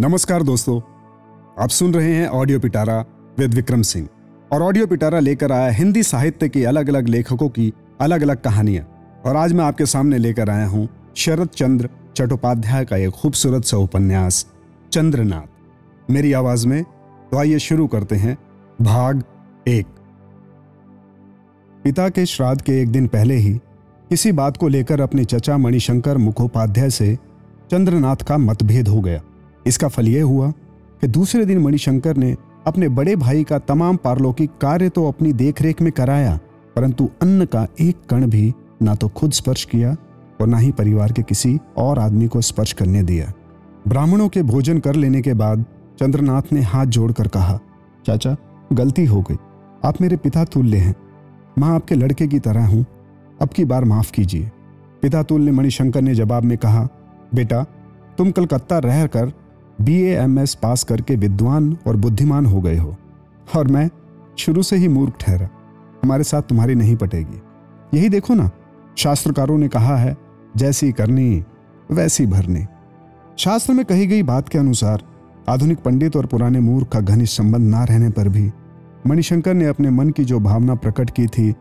नमस्कार दोस्तों, आप सुन रहे हैं ऑडियो पिटारा विद विक्रम सिंह और ऑडियो पिटारा लेकर आया हिंदी साहित्य के अलग अलग लेखकों की अलग अलग कहानियाँ। और आज मैं आपके सामने लेकर आया हूँ शरद चंद्र चट्टोपाध्याय का एक खूबसूरत सा उपन्यास, चंद्रनाथ। मेरी आवाज़ में तो आइए शुरू करते हैं भाग एक। पिता के श्राद्ध के एक दिन पहले ही किसी बात को लेकर अपने चचा मणिशंकर मुखोपाध्याय से चंद्रनाथ का मतभेद हो गया। इसका फल यह हुआ कि दूसरे दिन मणिशंकर ने अपने बड़े भाई का तमाम पारलौकिक कार्य तो अपनी देखरेख में कराया, परंतु अन्न का एक कण भी ना तो खुद स्पर्श किया और ना ही परिवार के किसी और आदमी को स्पर्श करने दिया। ब्राह्मणों के भोजन कर लेने के बाद चंद्रनाथ ने हाथ जोड़कर कहा, चाचा, गलती हो गई। आप मेरे पिता तुल्य हैं। माँ आपके लड़के की तरह हूँ। अब की बार माफ़ कीजिए। पिता तुल्य मणिशंकर ने जवाब में कहा, बेटा, तुम कलकत्ता रहकर बी एम एस पास करके विद्वान और बुद्धिमान हो गए हो। और मैं शुरू से ही मूर्ख ठहरा। हमारे साथ तुम्हारी नहीं पटेगी। यही देखो ना, शास्त्रकारों ने कहा है, जैसी करनी, वैसी भरनी। शास्त्र में कही गई बात के अनुसार, आधुनिक पंडित और पुराने मूर्ख का घनिष्ठ संबंध ना रहने पर भी, मणिशंकर ने अपने मन की जो भावना प्रकट की थी,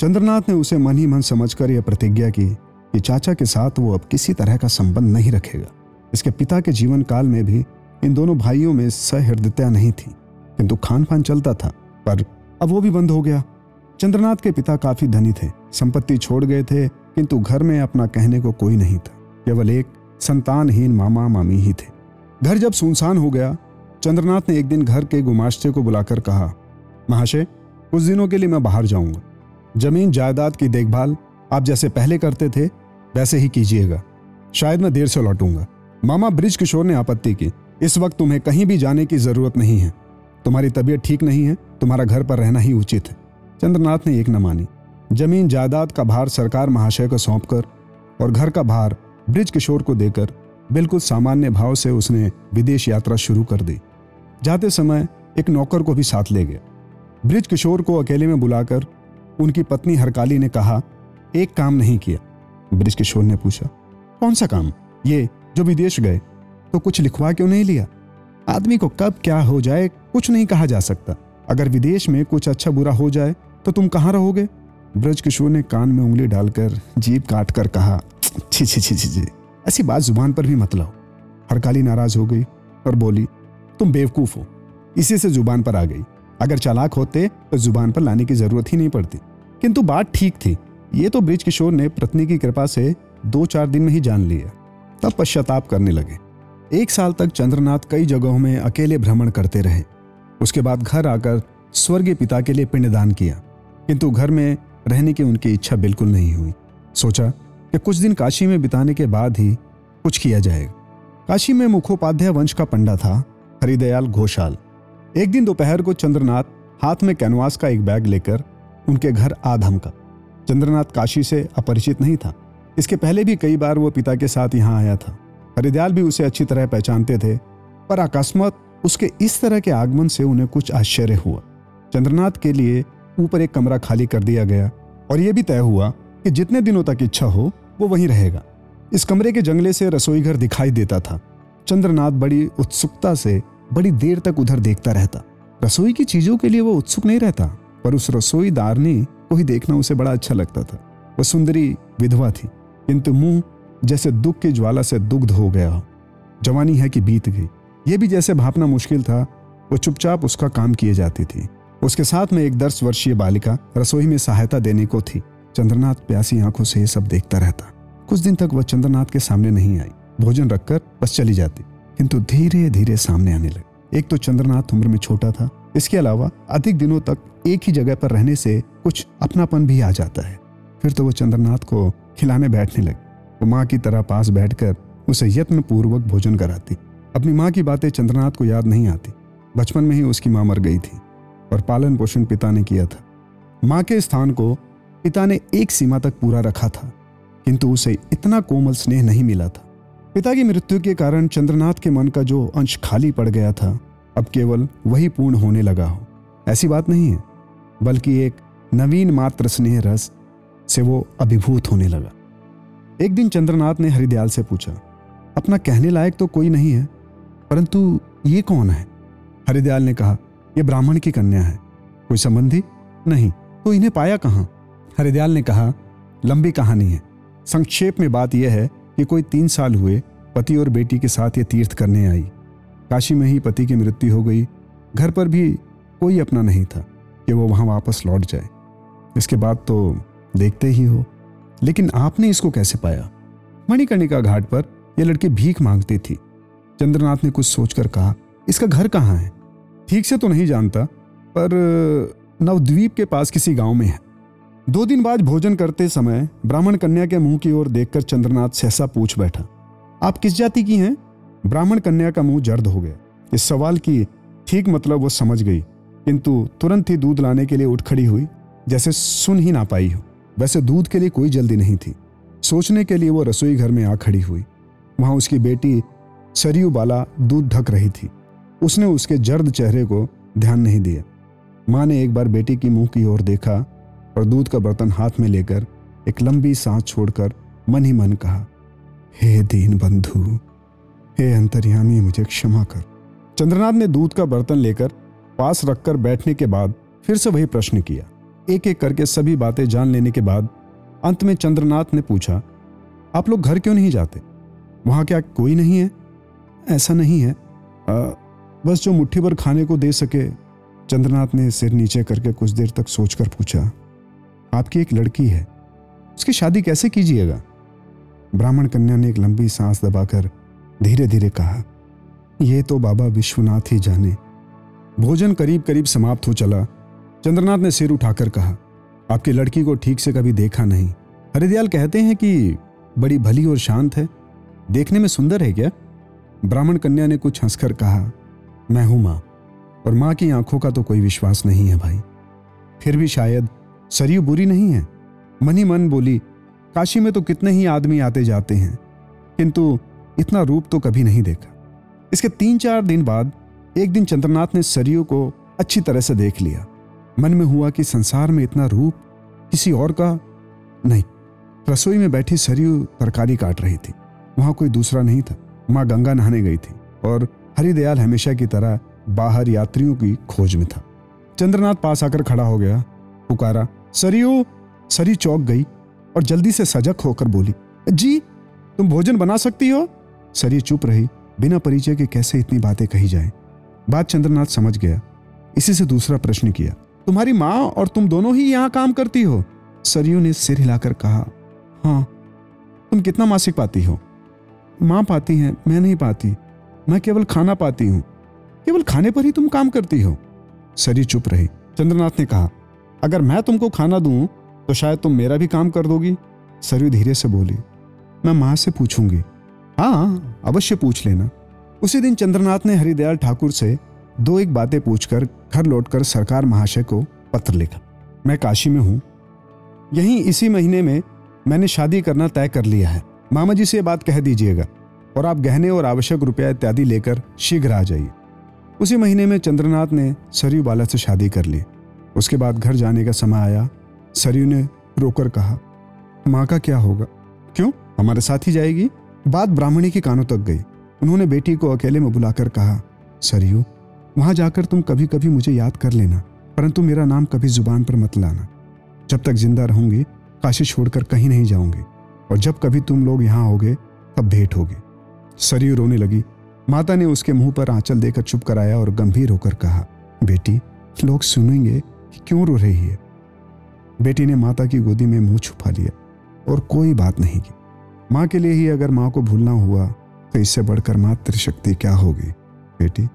चंद्रनाथ ने उसे मन ही मन समझकर यह प्रतिज्ञा की कि चाचा के साथ वो अब किसी तरह का संबंध नहीं रखेगा। इसके पिता के जीवन काल में भी इन दोनों भाइयों में सहृदयता नहीं थी। किंतु खान पान चलता था, पर अब वो भी बंद हो गया। चंद्रनाथ के पिता काफ़ी धनी थे, संपत्ति छोड़ गए थे, किंतु घर में अपना कहने को कोई नहीं था। केवल एक संतानहीन मामा मामी ही थे। घर जब सुनसान हो गया, चंद्रनाथ ने एक दिन घर के गुमाश्ते को बुलाकर कहा, महाशय, कुछ दिनों के लिए मैं बाहर जाऊँगा। ज़मीन, जायदाद की देखभाल आप जैसे पहले करते थे, वैसे ही कीजिएगा। शायद मैं देर से लौटूँगा। मामा ब्रिज किशोर ने आपत्ति की। इस वक्त तुम्हें कहीं भी जाने की ज़रूरत नहीं है। तुम्हारी तबीयत ठीक नहीं है, तुम्हारा घर पर रहना ही उचित है। चंद्रनाथ ने एक न मानी। ज़मीन जायदाद का भार सरकार महाशय को सौंपकर और घर का भार ब्रिज किशोर को देकर बिल्कुल सामान्य भाव से उसने विदेश यात्रा शुरू कर दी। जाते समय एक नौकर को भी साथ ले गया। ब्रिज किशोर को अकेले में बुलाकर उनकी पत्नी हरकाली ने कहा, एक काम नहीं किया। ब्रिज किशोर ने पूछा, कौन सा काम? ये जो विदेश गए तो कुछ लिखवा क्यों नहीं लिया? आदमी को कब क्या हो जाए, कुछ नहीं कहा जा सकता। अगर विदेश में कुछ अच्छा बुरा हो जाए तो तुम कहाँ रहोगे? ब्रज किशोर ने कान में उंगली डालकर जीप काट कर कहा छी छी छी छी, ऐसी बात ज़ुबान पर भी मत लाओ। हरकाली नाराज़ हो गई और बोली, तुम बेवकूफ़ हो। इसी से ज़ुबान पर आ गई। अगर चालाक होते तो ज़ुबान पर लाने की ज़रूरत ही नहीं पड़ती। किंतु बात ठीक थी। ये तो ब्रिज किशोर ने पत्नी की कृपा से दो चार दिन में ही जान लिया। तब पश्चाताप करने लगे। एक साल तक चंद्रनाथ कई जगहों में अकेले भ्रमण करते रहे। उसके बाद घर आकर स्वर्गीय पिता के लिए पिंडदान किया। किंतु घर में रहने की उनकी इच्छा बिल्कुल नहीं हुई। सोचा कि कुछ दिन काशी में बिताने के बाद ही कुछ किया जाएगा काशी में मुखोपाध्याय वंश का पंडा था हरिदयाल घोषाल। एक दिन दोपहर को चंद्रनाथ हाथ में कैनवास का एक बैग लेकर उनके घर आ धमका। चंद्रनाथ काशी से अपरिचित नहीं था। इसके पहले भी कई बार वो पिता के साथ यहाँ आया था। हरिदयाल भी उसे अच्छी तरह पहचानते थे, पर अकस्मात उसके इस तरह के आगमन से उन्हें कुछ आश्चर्य हुआ। चंद्रनाथ के लिए ऊपर एक कमरा खाली कर दिया गया, और यह भी तय हुआ कि जितने दिनों तक इच्छा हो, वो वहीं रहेगा। इस कमरे के जंगले से रसोई घर दिखाई देता था। चंद्रनाथ बड़ी उत्सुकता से बड़ी देर तक उधर देखता रहता। रसोई की चीज़ों के लिए वो उत्सुक नहीं रहता, पर उस रसोईदारनी को ही देखना उसे बड़ा अच्छा लगता था। वह सुंदरी विधवा थी। किंतु मुँह जैसे दुख की ज्वाला से दुग्ध हो गया। जवानी है कि बीत गई। ये भी जैसे भापना मुश्किल था, वो चुपचाप उसका काम किए जाती थी। उसके साथ में एक दस वर्षीय बालिका रसोई में सहायता देने को थी। चंद्रनाथ प्यासी आँखों से ये सब देखता रहता। कुछ दिन तक वह चंद्रनाथ के सामने नहीं आई। भोजन रखकर बस चली जाती, किंतु धीरे धीरे सामने आने लगे। एक तो चंद्रनाथ उम्र में छोटा था। इसके अलावा अधिक दिनों तक एक ही जगह पर रहने से कुछ अपनापन भी आ जाता है। फिर तो वो चंद्रनाथ को खिलाने बैठने लगी। वो माँ की तरह पास बैठकर उसे यत्न पूर्वक भोजन कराती। अपनी माँ की बातें चंद्रनाथ को याद नहीं आती। बचपन में ही उसकी माँ मर गई थी और पालन पोषण पिता ने किया था। माँ के स्थान को पिता ने एक सीमा तक पूरा रखा था, किंतु उसे इतना कोमल स्नेह नहीं मिला था। पिता की मृत्यु के कारण चंद्रनाथ के मन का जो अंश खाली पड़ गया था, अब केवल वही पूर्ण होने लगा हो। ऐसी बात नहीं है, बल्कि एक नवीन मात्र स्नेह रस से वो अभिभूत होने लगा। एक दिन चंद्रनाथ ने हरिदयाल से पूछा, अपना कहने लायक तो कोई नहीं है, परंतु ये कौन है? हरिदयाल ने कहा यह ब्राह्मण की कन्या है, कोई संबंधी नहीं तो इन्हें पाया कहाँ? हरिदयाल ने कहा, लंबी कहानी है। संक्षेप में बात यह है कि कोई तीन साल हुए, पति और बेटी के साथ ये तीर्थ करने आई। काशी में ही पति की मृत्यु हो गई, घर पर भी कोई अपना नहीं था कि वो वहाँ वापस लौट जाए। इसके बाद तो देखते ही हो। लेकिन आपने इसको कैसे पाया? मणिकर्णिका घाट पर यह लड़की भीख मांगती थी। चंद्रनाथ ने कुछ सोचकर कहा, इसका घर कहाँ है? ठीक से तो नहीं जानता, पर, नवद्वीप के पास किसी गाँव में है। दो दिन बाद भोजन करते समय ब्राह्मण कन्या के मुँह की ओर देखकर चंद्रनाथ सहसा पूछ बैठा, आप किस जाति की हैं? ब्राह्मण कन्या का मुँह जर्द हो गया। इस सवाल की ठीक मतलब वो समझ गई, किंतु तुरंत ही दूध लाने के लिए उठ खड़ी हुई, जैसे सुन ही ना पाई हो। वैसे दूध के लिए कोई जल्दी नहीं थी। सोचने के लिए वो रसोई घर में आ खड़ी हुई। वहाँ उसकी बेटी सरयू बाला दूध ढक रही थी। उसने उसके जर्द चेहरे को ध्यान नहीं दिया। माँ ने एक बार बेटी की मुँह की ओर देखा और दूध का बर्तन हाथ में लेकर एक लंबी सांस छोड़कर मन ही मन कहा, हे दीन बंधु, हे अंतर्यामी, मुझे क्षमा कर। चंद्रनाथ ने दूध का बर्तन लेकर पास रखकर बैठने के बाद फिर से वही प्रश्न किया। एक एक करके सभी बातें जान लेने के बाद अंत में चंद्रनाथ ने पूछा आप लोग घर क्यों नहीं जाते? वहाँ क्या कोई नहीं है? ऐसा नहीं है। आ, बस जो मुट्ठी भर खाने को दे सके। चंद्रनाथ ने सिर नीचे करके कुछ देर तक सोचकर पूछा आपकी एक लड़की है। उसकी शादी कैसे कीजिएगा? ब्राह्मण कन्या ने एक लंबी सांस दबाकर धीरे धीरे कहा यह तो बाबा विश्वनाथ ही जाने। भोजन करीब करीब समाप्त हो चला। चंद्रनाथ ने सिर उठाकर कहा, आपकी लड़की को ठीक से कभी देखा नहीं। हरिदयाल कहते हैं कि बड़ी भली और शांत है। देखने में सुंदर है क्या? ब्राह्मण कन्या ने कुछ हंसकर कहा, मैं हूँ माँ, और माँ की आँखों का तो कोई विश्वास नहीं है भाई। फिर भी शायद सरयू बुरी नहीं है? मनी मन बोली, काशी में तो कितने ही आदमी आते जाते हैं, किंतु इतना रूप तो कभी नहीं देखा। इसके तीन चार दिन बाद एक दिन चंद्रनाथ ने सरयू को अच्छी तरह से देख लिया। मन में हुआ कि संसार में इतना रूप किसी और का नहीं। रसोई में बैठी सरयू तरकारी काट रही थी। वहाँ कोई दूसरा नहीं था। माँ गंगा नहाने गई थी और हरिदयाल हमेशा की तरह बाहर यात्रियों की खोज में था। चंद्रनाथ पास आकर खड़ा हो गया। पुकारा, सरयू सरी चौक गई और जल्दी से सजग होकर बोली, जी, तुम भोजन बना सकती हो? सरी चुप रही, बिना परिचय के कैसे इतनी बातें कही जाए। बात चंद्रनाथ समझ गया। इसी से दूसरा प्रश्न किया तुम्हारी माँ और तुम दोनों ही यहाँ काम करती हो? सरयू ने सिर हिलाकर कहा हाँ तुम कितना मासिक पाती हो? माँ पाती हैं, मैं नहीं पाती। मैं केवल खाना पाती हूँ। केवल खाने पर ही तुम काम करती हो? सरी चुप रही। चंद्रनाथ ने कहा, अगर मैं तुमको खाना दूँ तो शायद तुम मेरा भी काम कर दोगी। सरयू धीरे से बोली, मैं माँ से पूछूँगी। हाँ अवश्य पूछ लेना। उसी दिन चंद्रनाथ ने हरिदयाल ठाकुर से दो एक बातें पूछकर घर लौटकर सरकार महाशय को पत्र लिखा। मैं काशी में हूँ। यहीं इसी महीने में मैंने शादी करना तय कर लिया है। मामा जी से बात कह दीजिएगा और आप गहने और आवश्यक रुपया इत्यादि लेकर शीघ्र आ जाइए। उसी महीने में चंद्रनाथ ने सरयू बाला से शादी कर ली। उसके बाद घर जाने का समय आया। सरयू ने रोकर कहा, माँ का क्या होगा? क्यों? हमारे साथ ही जाएगी? बात ब्राह्मणी के कानों तक गई। उन्होंने बेटी को अकेले में बुलाकर कहा, सरयू वहाँ जाकर तुम कभी कभी मुझे याद कर लेना, परंतु मेरा नाम कभी ज़ुबान पर मत लाना। जब तक ज़िंदा रहूँगी, काशी छोड़कर कहीं नहीं जाऊँगी, और जब कभी तुम लोग यहाँ होगे तब भेंट होगी। सरयू रोने लगी। माता ने उसके मुँह पर आंचल देकर चुप कराया और गंभीर होकर कहा, बेटी, लोग सुनेंगे कि क्यों रो रही है? बेटी ने माता की गोदी में मुँह छुपा लिया, और कोई बात नहीं की। माँ के लिए ही अगर माँ को भूलना हुआ तो इससे बढ़कर मातृशक्ति क्या होगी? बेटी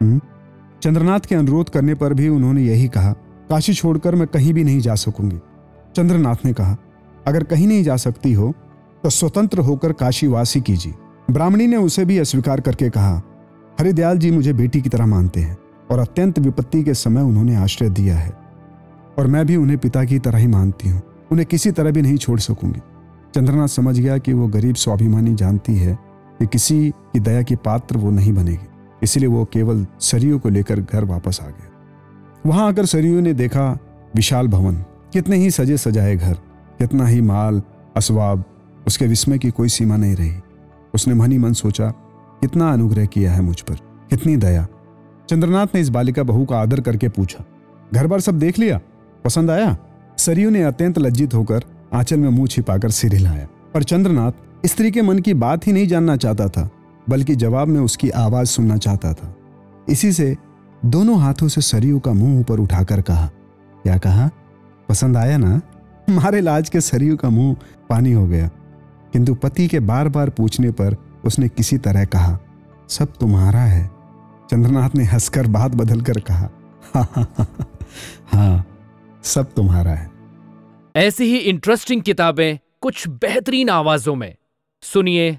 चंद्रनाथ के अनुरोध करने पर भी उन्होंने यही कहा, काशी छोड़कर मैं कहीं भी नहीं जा सकूँगी। चंद्रनाथ ने कहा, अगर कहीं नहीं जा सकती हो तो स्वतंत्र होकर काशी वासी कीजिए। ब्राह्मणी ने उसे भी अस्वीकार करके कहा हरिदयाल जी मुझे बेटी की तरह मानते हैं और अत्यंत विपत्ति के समय उन्होंने आश्रय दिया है और मैं भी उन्हें पिता की तरह ही मानती हूँ। उन्हें किसी तरह भी नहीं छोड़ सकूँगी। चंद्रनाथ समझ गया कि वो गरीब स्वाभिमानी जानती है कि किसी की दया की पात्र वो नहीं बनेगी। इसलिए वो केवल सरयू को लेकर घर वापस आ गया। वहाँ आकर सरयू ने देखा विशाल भवन, कितने ही सजे सजाए घर, कितना ही माल असवाब उसके विस्मय की कोई सीमा नहीं रही। उसने मन ही मन सोचा, कितना अनुग्रह किया है मुझ पर, कितनी दया। चंद्रनाथ ने इस बालिका बहू का आदर करके पूछा घर बार सब देख लिया? पसंद आया? सरयू ने अत्यंत लज्जित होकर आंचल में मुँह छिपाकर सिर हिलाया, पर चंद्रनाथ स्त्री के मन की बात ही नहीं जानना चाहता था। बल्कि जवाब में उसकी आवाज़ सुनना चाहता था। इसी से दोनों हाथों से सरयू का मुँह ऊपर उठाकर कहा, क्या कहा? पसंद आया ना? मारे लाज के सरयू का मुँह पानी हो गया। किंतु पति के बार बार पूछने पर उसने किसी तरह कहा, सब तुम्हारा है। चंद्रनाथ ने हंसकर बात बदलकर कहा हाँ सब तुम्हारा है। ऐसी ही इंटरेस्टिंग किताबें कुछ बेहतरीन आवाजों में। सुनिए